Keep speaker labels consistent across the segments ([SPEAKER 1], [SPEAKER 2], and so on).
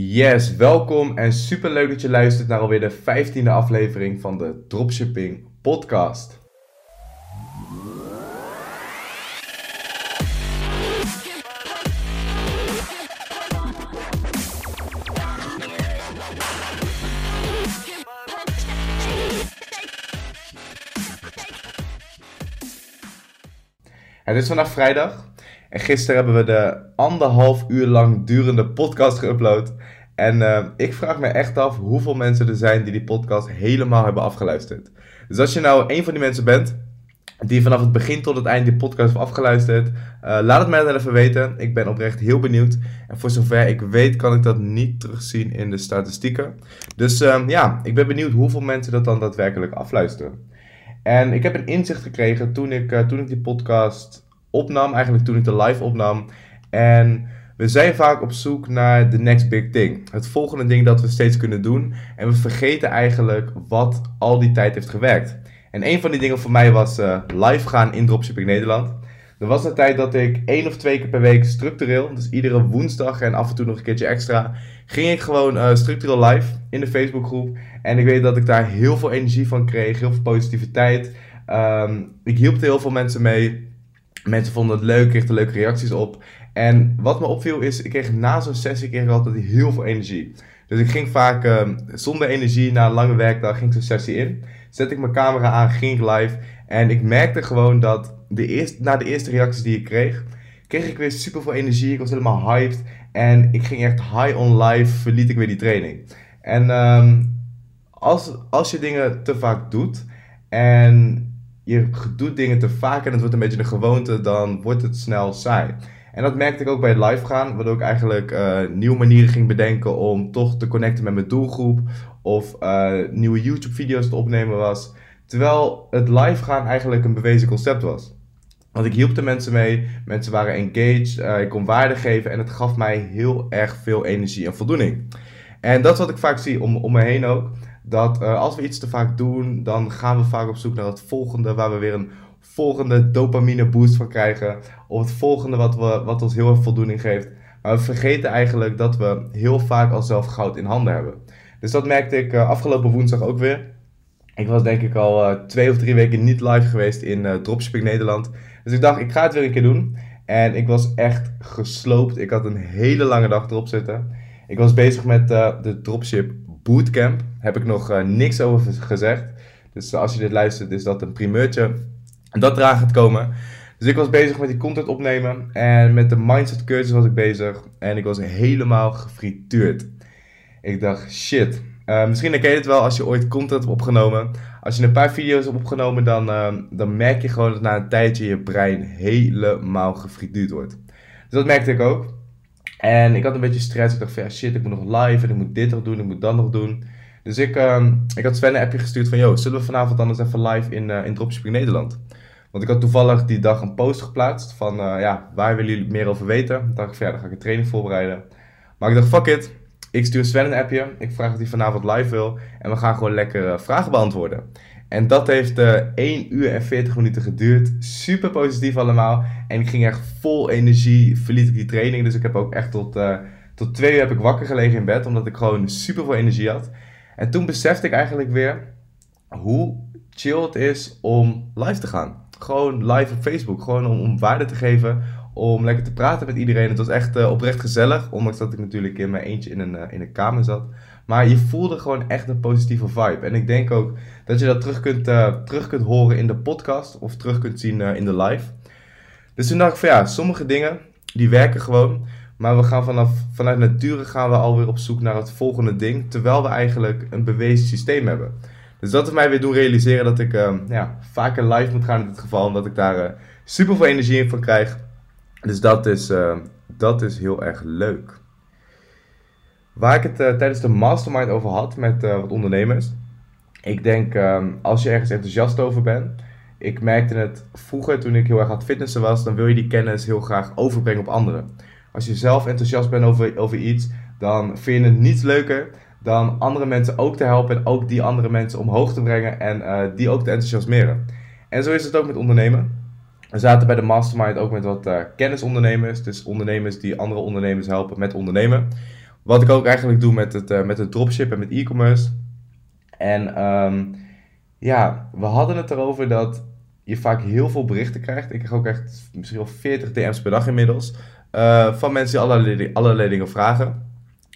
[SPEAKER 1] Yes, welkom en super leuk dat je luistert naar alweer de 15e aflevering van de Dropshipping Podcast. Het is vandaag vrijdag en gisteren hebben we de anderhalf uur lang durende podcast geüpload. En uh, ik vraag me echt af hoeveel mensen er zijn die die podcast helemaal hebben afgeluisterd. Dus als je nou een van die mensen bent, die vanaf het begin tot het eind die podcast heeft afgeluisterd, uh, laat het mij dan even weten. Ik ben oprecht heel benieuwd. En voor zover ik weet, kan ik dat niet terugzien in de statistieken. Dus uh, ja, ik ben benieuwd hoeveel mensen dat dan daadwerkelijk afluisteren. En ik heb een inzicht gekregen toen ik, uh, toen ik die podcast opnam, eigenlijk toen ik de live opnam. En we zijn vaak op zoek naar de next big thing. Het volgende ding dat we steeds kunnen doen. En we vergeten eigenlijk wat al die tijd heeft gewerkt. En een van die dingen voor mij was uh, live gaan in Dropshipping Nederland. Er was een tijd dat ik één of twee keer per week structureel, dus iedere woensdag en af en toe nog een keertje extra, ging ik gewoon uh, structureel live in de Facebookgroep. En ik weet dat ik daar heel veel energie van kreeg, heel veel positiviteit. Um, ik hielp er heel veel mensen mee. Mensen vonden het leuk, kregen leuke reacties op. En wat me opviel is, ik kreeg na zo'n sessie kreeg ik altijd heel veel energie. Dus ik ging vaak uh, zonder energie na een lange werkdag ging zo'n sessie in. Zet ik mijn camera aan, ging ik live. En ik merkte gewoon dat de eerste, na de eerste reacties die ik kreeg, kreeg ik weer super veel energie. Ik was helemaal hyped. En ik ging echt high on live, verliet ik weer die training. En um, als, als je dingen te vaak doet en je doet dingen te vaak en het wordt een beetje een gewoonte, dan wordt het snel saai. En dat merkte ik ook bij het live gaan, waardoor ik eigenlijk uh, nieuwe manieren ging bedenken om toch te connecten met mijn doelgroep of uh, nieuwe YouTube video's te opnemen was. Terwijl het live gaan eigenlijk een bewezen concept was. Want ik hielp de mensen mee, mensen waren engaged, uh, ik kon waarde geven en het gaf mij heel erg veel energie en voldoening. En dat is wat ik vaak zie om, om me heen ook. Dat uh, als we iets te vaak doen, dan gaan we vaak op zoek naar het volgende waar we weer een volgende dopamine boost van krijgen. Of het volgende wat, we, wat ons heel erg voldoening geeft. Maar we vergeten eigenlijk dat we heel vaak al zelf goud in handen hebben. Dus dat merkte ik uh, afgelopen woensdag ook weer. Ik was denk ik al uh, twee of drie weken niet live geweest in uh, Dropshipping Nederland. Dus ik dacht, ik ga het weer een keer doen. En ik was echt gesloopt. Ik had een hele lange dag erop zitten. Ik was bezig met de Dropship Bootcamp. Heb ik nog niks over gezegd. Dus als je dit luistert, is dat een primeurtje. En dat draagt het komen. Dus ik was bezig met die content opnemen. En met de mindset cursus was ik bezig. En ik was helemaal gefrituurd. Ik dacht, shit. Uh, misschien herken je het wel als je ooit content hebt opgenomen. Als je een paar video's hebt opgenomen, dan, dan merk je gewoon dat na een tijdje je brein helemaal gefrituurd wordt. Dus dat merkte ik ook. En ik had een beetje stress. Ik dacht van ja, shit, ik moet nog live en ik moet dit nog doen, ik moet dat nog doen. Dus ik, uh, ik had Sven een appje gestuurd van, yo, zullen we vanavond anders even live in, in Dropshipping Nederland? Want ik had toevallig die dag een post geplaatst van, uh, ja, waar willen jullie meer over weten? Dan dacht ik ja, dan ga ik een training voorbereiden. Maar ik dacht, fuck it. Ik stuur Sven een appje. Ik vraag of hij vanavond live wil. En we gaan gewoon lekker uh, vragen beantwoorden. En dat heeft uh, 1 uur en 40 minuten geduurd. Super positief allemaal. En ik ging echt vol energie, verliet ik die training. Dus ik heb ook echt tot, uh, tot twee uur heb ik wakker gelegen in bed. Omdat ik gewoon super veel energie had. En toen besefte ik eigenlijk weer hoe chill het is om live te gaan gewoon live op Facebook. Gewoon om, waarde te geven. Om lekker te praten met iedereen. Het was echt uh, oprecht gezellig. Ondanks dat ik natuurlijk in mijn eentje in een, in een kamer zat. Maar je voelde gewoon echt een positieve vibe. En ik denk ook dat je dat terug kunt, uh, terug kunt horen in de podcast. Of terug kunt zien in de live. Dus toen dacht ik van ja, sommige dingen die werken gewoon. Maar we gaan vanaf, vanuit nature gaan we alweer op zoek naar het volgende ding. Terwijl we eigenlijk een bewezen systeem hebben. Dus dat heeft mij weer doen realiseren dat ik uh, ja, vaker live moet gaan in dit geval. Omdat ik daar uh, super veel energie in van krijg. Dus dat is, dat is heel erg leuk. Waar ik het tijdens de mastermind over had met wat ondernemers. Ik denk ehm, als je ergens enthousiast over bent. Ik merkte het vroeger toen ik heel erg aan het fitnessen was. Dan wil je die kennis heel graag overbrengen op anderen. Als je zelf enthousiast bent over, over iets. Dan vind je het niets leuker dan andere mensen ook te helpen en ook die andere mensen omhoog te brengen en uh, die ook te enthousiasmeren. En zo is het ook met ondernemen. We zaten bij de mastermind ook met wat kennisondernemers, dus ondernemers die andere ondernemers helpen met ondernemen. Wat ik ook eigenlijk doe met het, uh, met het dropship en met e-commerce. En ehm, ja, we hadden het erover dat je vaak heel veel berichten krijgt. Ik krijg ook echt misschien wel 40 DM's per dag inmiddels. Uh, van mensen die allerlei, allerlei dingen vragen.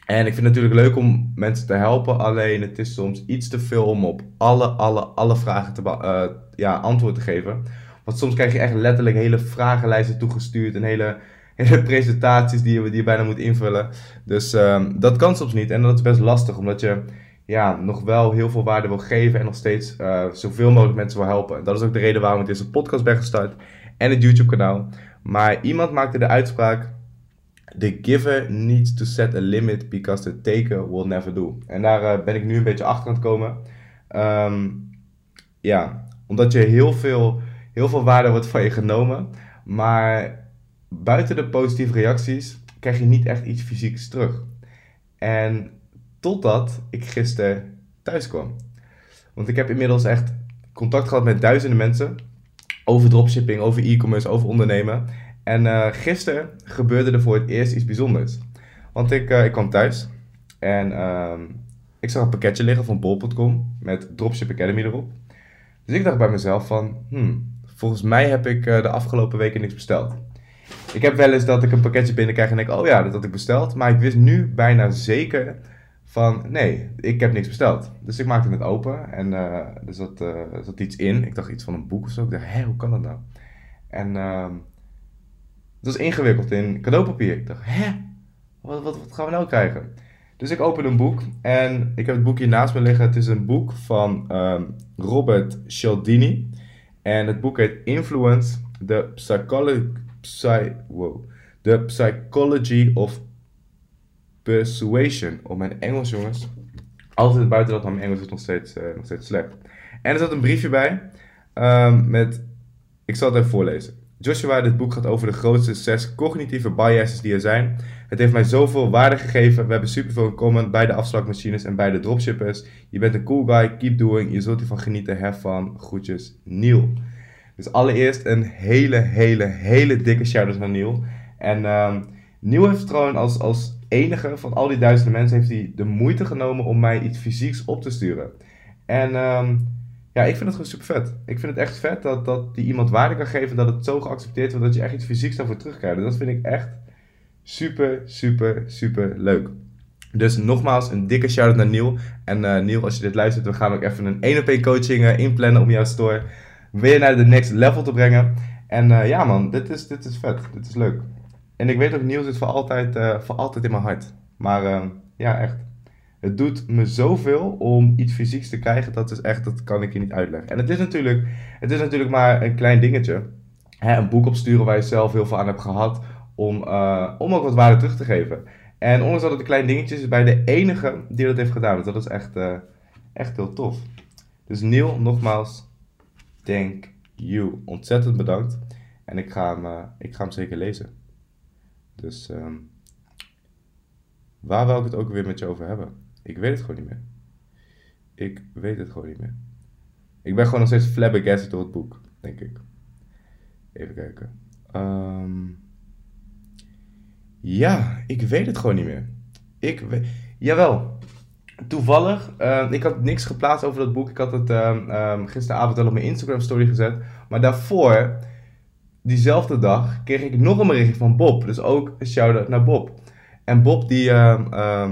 [SPEAKER 1] En ik vind het natuurlijk leuk om mensen te helpen. Alleen het is soms iets te veel om op alle, alle, alle vragen te uh, ja, antwoord te geven. Want soms krijg je echt letterlijk hele vragenlijsten toegestuurd. En hele, hele presentaties die je, bijna moet invullen. Dus uh, dat kan soms niet. En dat is best lastig. Omdat je ja, nog wel heel veel waarde wil geven. En nog steeds uh, zoveel mogelijk mensen wil helpen. Dat is ook de reden waarom ik deze podcast ben gestart. En het YouTube kanaal. Maar iemand maakte de uitspraak The giver needs to set a limit because the taker will never do. En daar uh, ben ik nu een beetje achter aan het komen. Um, ja, omdat je heel veel, heel veel waarde wordt van je genomen. Maar buiten de positieve reacties krijg je niet echt iets fysieks terug. En totdat ik gisteren thuis kwam. Want ik heb inmiddels echt contact gehad met duizenden mensen. Over dropshipping, over e-commerce, over ondernemen. En uh, gisteren gebeurde er voor het eerst iets bijzonders. Want ik, uh, ik kwam thuis en uh, ik zag een pakketje liggen van bol.com met Dropship Academy erop. Dus ik dacht bij mezelf van, hmm, volgens mij heb ik uh, de afgelopen weken niks besteld. Ik heb wel eens dat ik een pakketje binnenkrijg en denk, oh ja, dat had ik besteld. Maar ik wist nu bijna zeker van, nee, ik heb niks besteld. Dus ik maakte het open en er zat, er zat iets in. Ik dacht iets van een boek of zo. Ik dacht, hé, hoe kan dat nou? En ehm, het was ingewikkeld in cadeaupapier. Ik dacht, hè? Wat, wat, wat gaan we nou krijgen? Dus ik open een boek en ik heb het boek hier naast me liggen. Het is een boek van um, Robert Cialdini. En het boek heet Influence, the Psychology, Psy, wow, the Psychology of Persuasion. Op mijn Engels, jongens. Altijd buiten dat, maar mijn Engels is nog steeds, uh, nog steeds slecht. En er zat een briefje bij um, met, ik zal het even voorlezen. Joshua, dit boek gaat over de grootste zes cognitieve biases die er zijn. Het heeft mij zoveel waarde gegeven. We hebben superveel in common bij de afslagmachines en bij de dropshippers. Je bent een cool guy, keep doing. Je zult hiervan genieten. Have fun. Groetjes, Neil. Dus allereerst een hele, hele, hele dikke shout-out naar Neil. En um, Neil heeft trouwens als, als enige van al die duizenden mensen heeft hij de moeite genomen om mij iets fysieks op te sturen. En um, ja, ik vind het gewoon super vet. Ik vind het echt vet dat, dat die iemand waarde kan geven, dat het zo geaccepteerd wordt dat je echt iets fysieks daarvoor terugkrijgt. Dat vind ik echt super, super, super leuk. Dus nogmaals, een dikke shout-out naar Neil. En uh, Neil, als je dit luistert, we gaan ook even een 1 op 1 coaching uh, inplannen om jouw store weer naar de next level te brengen. En uh, ja man, dit is, dit is vet. Dit is leuk. En ik weet ook, Neil zit voor altijd, voor altijd in mijn hart. Maar ja, echt. Het doet me zoveel om iets fysieks te krijgen. Dat is echt, dat kan ik je niet uitleggen. En het is natuurlijk, het is natuurlijk maar een klein dingetje. Hè, een boek opsturen waar je zelf heel veel aan hebt gehad. Om, uh, om ook wat waarde terug te geven. En ondanks dat het een klein dingetje is, bij de enige die dat heeft gedaan. Dus dat is echt, echt heel tof. Dus Neil, nogmaals, thank you. Ontzettend bedankt. En ik ga hem, uh, ik ga hem zeker lezen. Dus um, waar wil ik het ook weer met je over hebben? Ik weet het gewoon niet meer. Ik weet het gewoon niet meer. Ik ben gewoon nog steeds flabbergasted door het boek, denk ik. Even kijken. Um, ja, ik weet het gewoon niet meer. Ik weet... Jawel. Toevallig, uh, ik had niks geplaatst over dat boek. Ik had het uh, um, gisteravond al op mijn Instagram story gezet. Maar daarvoor, diezelfde dag, kreeg ik nog een berichtje van Bob. Dus ook een shout-out naar Bob. En Bob die... Uh,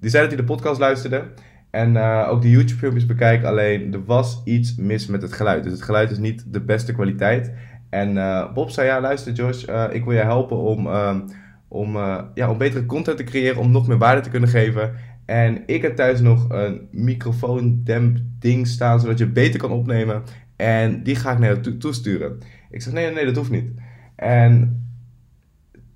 [SPEAKER 1] die zei dat hij de podcast luisterde. En uh, ook de YouTube filmpjes bekijkt. Alleen er was iets mis met het geluid. Dus het geluid is niet de beste kwaliteit. En Bob zei ja luister Josh. Ik wil je helpen om, ehm, om, ja, om betere content te creëren. Om nog meer waarde te kunnen geven. En ik heb thuis nog een microfoondemp ding staan. Zodat je beter kan opnemen. En die ga ik naar je to toesturen. Ik zeg nee, nee, dat hoeft niet. En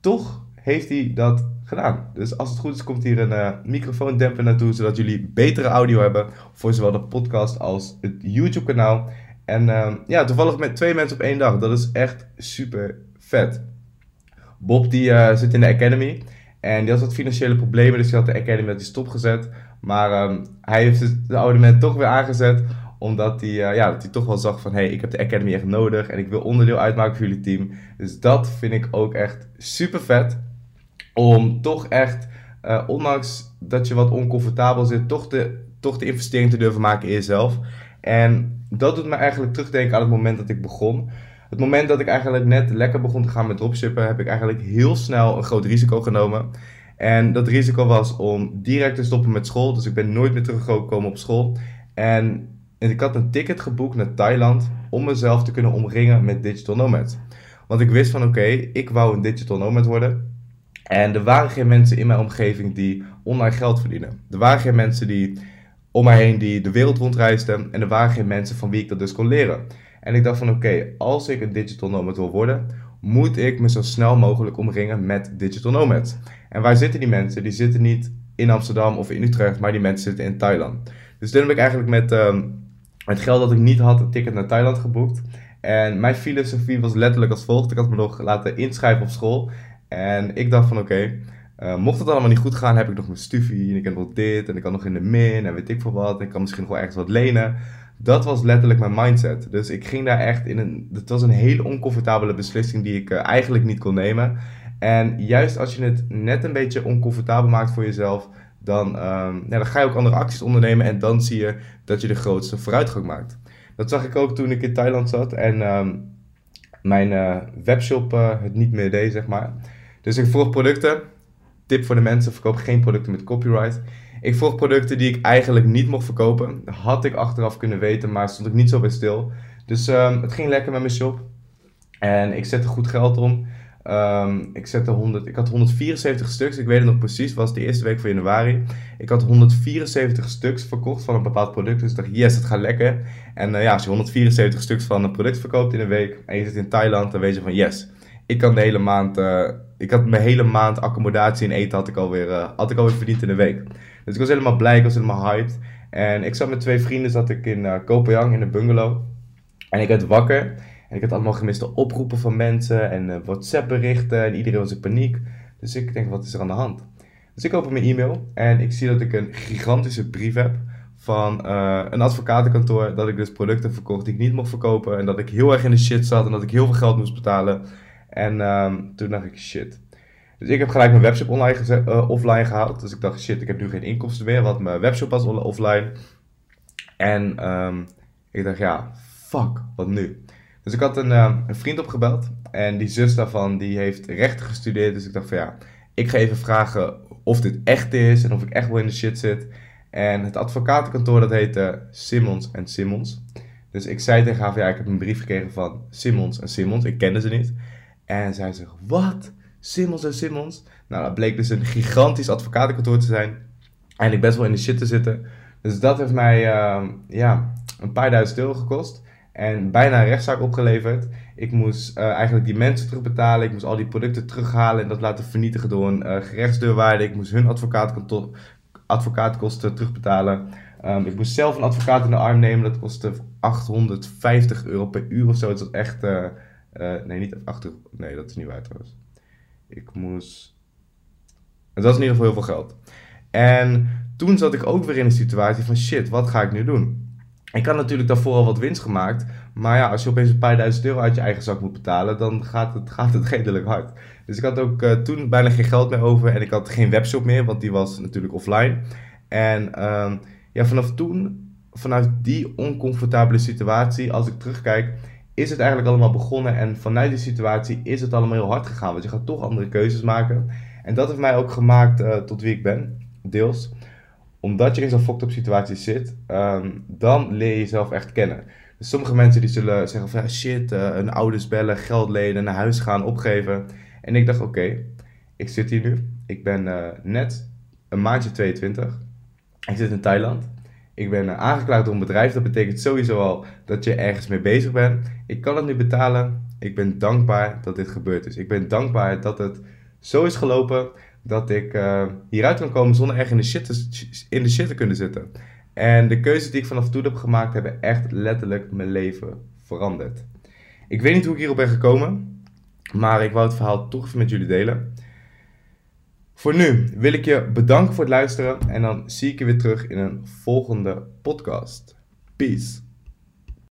[SPEAKER 1] toch heeft hij dat gedaan. Dus als het goed is, komt hier een uh, microfoondemper naartoe, zodat jullie betere audio hebben voor zowel de podcast als het YouTube-kanaal. En uh, ja, toevallig met twee mensen op één dag. Dat is echt super vet. Bob die uh, zit in de Academy en die had wat financiële problemen, dus hij had de Academy met die stopgezet. Maar um, hij heeft het abonnement toch weer aangezet, omdat hij, uh, ja, dat hij toch wel zag van... hé, hey, ik heb de Academy echt nodig en ik wil onderdeel uitmaken voor jullie team. Dus dat vind ik ook echt super vet om toch echt uh, ondanks dat je wat oncomfortabel zit, toch de, toch de investering te durven maken in jezelf. En dat doet me eigenlijk terugdenken aan het moment dat ik begon. Het moment dat ik eigenlijk net lekker begon te gaan met dropshippen, heb ik eigenlijk heel snel een groot risico genomen. En dat risico was om direct te stoppen met school. Dus ik ben nooit meer teruggekomen op school. En ik had een ticket geboekt naar Thailand om mezelf te kunnen omringen met digital nomads. Want ik wist van oké, ik wou een digital nomad worden. En er waren geen mensen in mijn omgeving die online geld verdienen. Er waren geen mensen die om mij heen die de wereld rondreisden. En er waren geen mensen van wie ik dat dus kon leren. En ik dacht van oké, als ik een digital nomad wil worden, moet ik me zo snel mogelijk omringen met digital nomads. En waar zitten die mensen? Die zitten niet in Amsterdam of in Utrecht, maar die mensen zitten in Thailand. Dus toen heb ik eigenlijk met, uh, met geld dat ik niet had een ticket naar Thailand geboekt. En mijn filosofie was letterlijk als volgt. Ik had me nog laten inschrijven op school. En ik dacht van oké, eh, mocht het allemaal niet goed gaan, heb ik nog mijn studie en ik heb nog dit en ik kan nog in de min en weet ik veel wat. En ik kan misschien nog wel ergens wat lenen. Dat was letterlijk mijn mindset. Dus ik ging daar echt in een. Het was een hele oncomfortabele beslissing die ik uh, eigenlijk niet kon nemen. En juist als je het net een beetje oncomfortabel maakt voor jezelf, dan, um, ja, dan ga je ook andere acties ondernemen en dan zie je dat je de grootste vooruitgang maakt. Dat zag ik ook toen ik in Thailand zat en um, mijn uh, webshop uh, het niet meer deed, zeg maar. Dus ik vroeg producten. Tip voor de mensen: verkoop geen producten met copyright. Ik vroeg producten die ik eigenlijk niet mocht verkopen. Had ik achteraf kunnen weten, maar stond ik niet zo bij stil. Dus um, het ging lekker met mijn shop. En ik zette goed geld om. Um, ik, zette 100, ik had 174 stuks, ik weet het nog precies, was de eerste week van januari. Ik had 174 stuks verkocht van een bepaald product, dus ik dacht, yes, het gaat lekker. En uh, ja, als je 174 stuks van een product verkoopt in een week en je zit in Thailand, dan weet je van, yes, ik kan de hele maand, uh, ik had mijn hele maand accommodatie en eten had ik alweer, uh, had ik alweer verdiend in een week. Dus ik was helemaal blij, ik was helemaal hyped. En ik zat met twee vrienden, zat ik in uh, Kopenhagen in een bungalow. En ik werd wakker. En ik had allemaal gemiste oproepen van mensen en uh, WhatsApp berichten en iedereen was in paniek. Dus ik denk, wat is er aan de hand? Dus ik open mijn e-mail en ik zie dat ik een gigantische brief heb van uh, een advocatenkantoor. Dat ik dus producten verkocht die ik niet mocht verkopen. En dat ik heel erg in de shit zat en dat ik heel veel geld moest betalen. En um, toen dacht ik, shit. Dus ik heb gelijk mijn webshop online uh, offline gehaald. Dus ik dacht, shit, ik heb nu geen inkomsten meer, want mijn webshop was offline. En um, ik dacht, ja, fuck, wat nu? Dus ik had een, uh, een, vriend opgebeld. En die zus daarvan, die heeft rechten gestudeerd. Dus ik dacht van ja, ik ga even vragen of dit echt is en of ik echt wel in de shit zit. En het advocatenkantoor, dat heette Simmons Simmons. Dus ik zei tegen haar van ja, ik heb een brief gekregen van Simmons Simmons. Ik kende ze niet. En zij zegt, wat? Simmons en Simmons? Nou, dat bleek dus een gigantisch advocatenkantoor te zijn. En ik best wel in de shit te zitten. Dus dat heeft mij uh, ja, een paar duizend euro gekost. En bijna een rechtszaak opgeleverd. Ik moest uh, eigenlijk die mensen terugbetalen. Ik moest al die producten terughalen en dat laten vernietigen door een uh, gerechtsdeurwaarde. Ik moest hun advocaatkosten terugbetalen. Um, ik moest zelf een advocaat in de arm nemen. Dat kostte 850 euro per uur of zo. Het was echt. Uh, nee, niet 8 Nee, dat is niet waar trouwens. Ik moest. Het was in ieder geval heel veel geld. En toen zat ik ook weer in een situatie van shit, wat ga ik nu doen? Ik had natuurlijk daarvoor al wat winst gemaakt. Maar ja, als je opeens een paar duizend euro uit je eigen zak moet betalen, dan gaat het, gaat het redelijk hard. Dus ik had ook uh, toen bijna geen geld meer over en ik had geen webshop meer, want die was natuurlijk offline. En uh, ja, vanaf toen, vanuit die oncomfortabele situatie, als ik terugkijk, is het eigenlijk allemaal begonnen. En vanuit die situatie is het allemaal heel hard gegaan, want je gaat toch andere keuzes maken. En dat heeft mij ook gemaakt uh, tot wie ik ben, deels omdat je in zo'n fucked up situatie zit, um, dan leer je jezelf echt kennen. Dus sommige mensen die zullen zeggen van shit, een ouders bellen, geld lenen, naar huis gaan, opgeven. En ik dacht oké, ik zit hier nu. Ik ben uh, net een maandje 22. Ik zit in Thailand. Ik ben aangeklaagd door een bedrijf. Dat betekent sowieso al dat je ergens mee bezig bent. Ik kan het nu betalen. Ik ben dankbaar dat dit gebeurd is. Ik ben dankbaar dat het zo is gelopen dat ik uh, hieruit kan komen zonder echt in de, shit te, in de shit te kunnen zitten. En de keuzes die ik vanaf toen heb gemaakt, hebben echt letterlijk mijn leven veranderd. Ik weet niet hoe ik hierop ben gekomen, maar ik wou het verhaal toch even met jullie delen. Voor nu wil ik je bedanken voor het luisteren en dan zie ik je weer terug in een volgende podcast. Peace.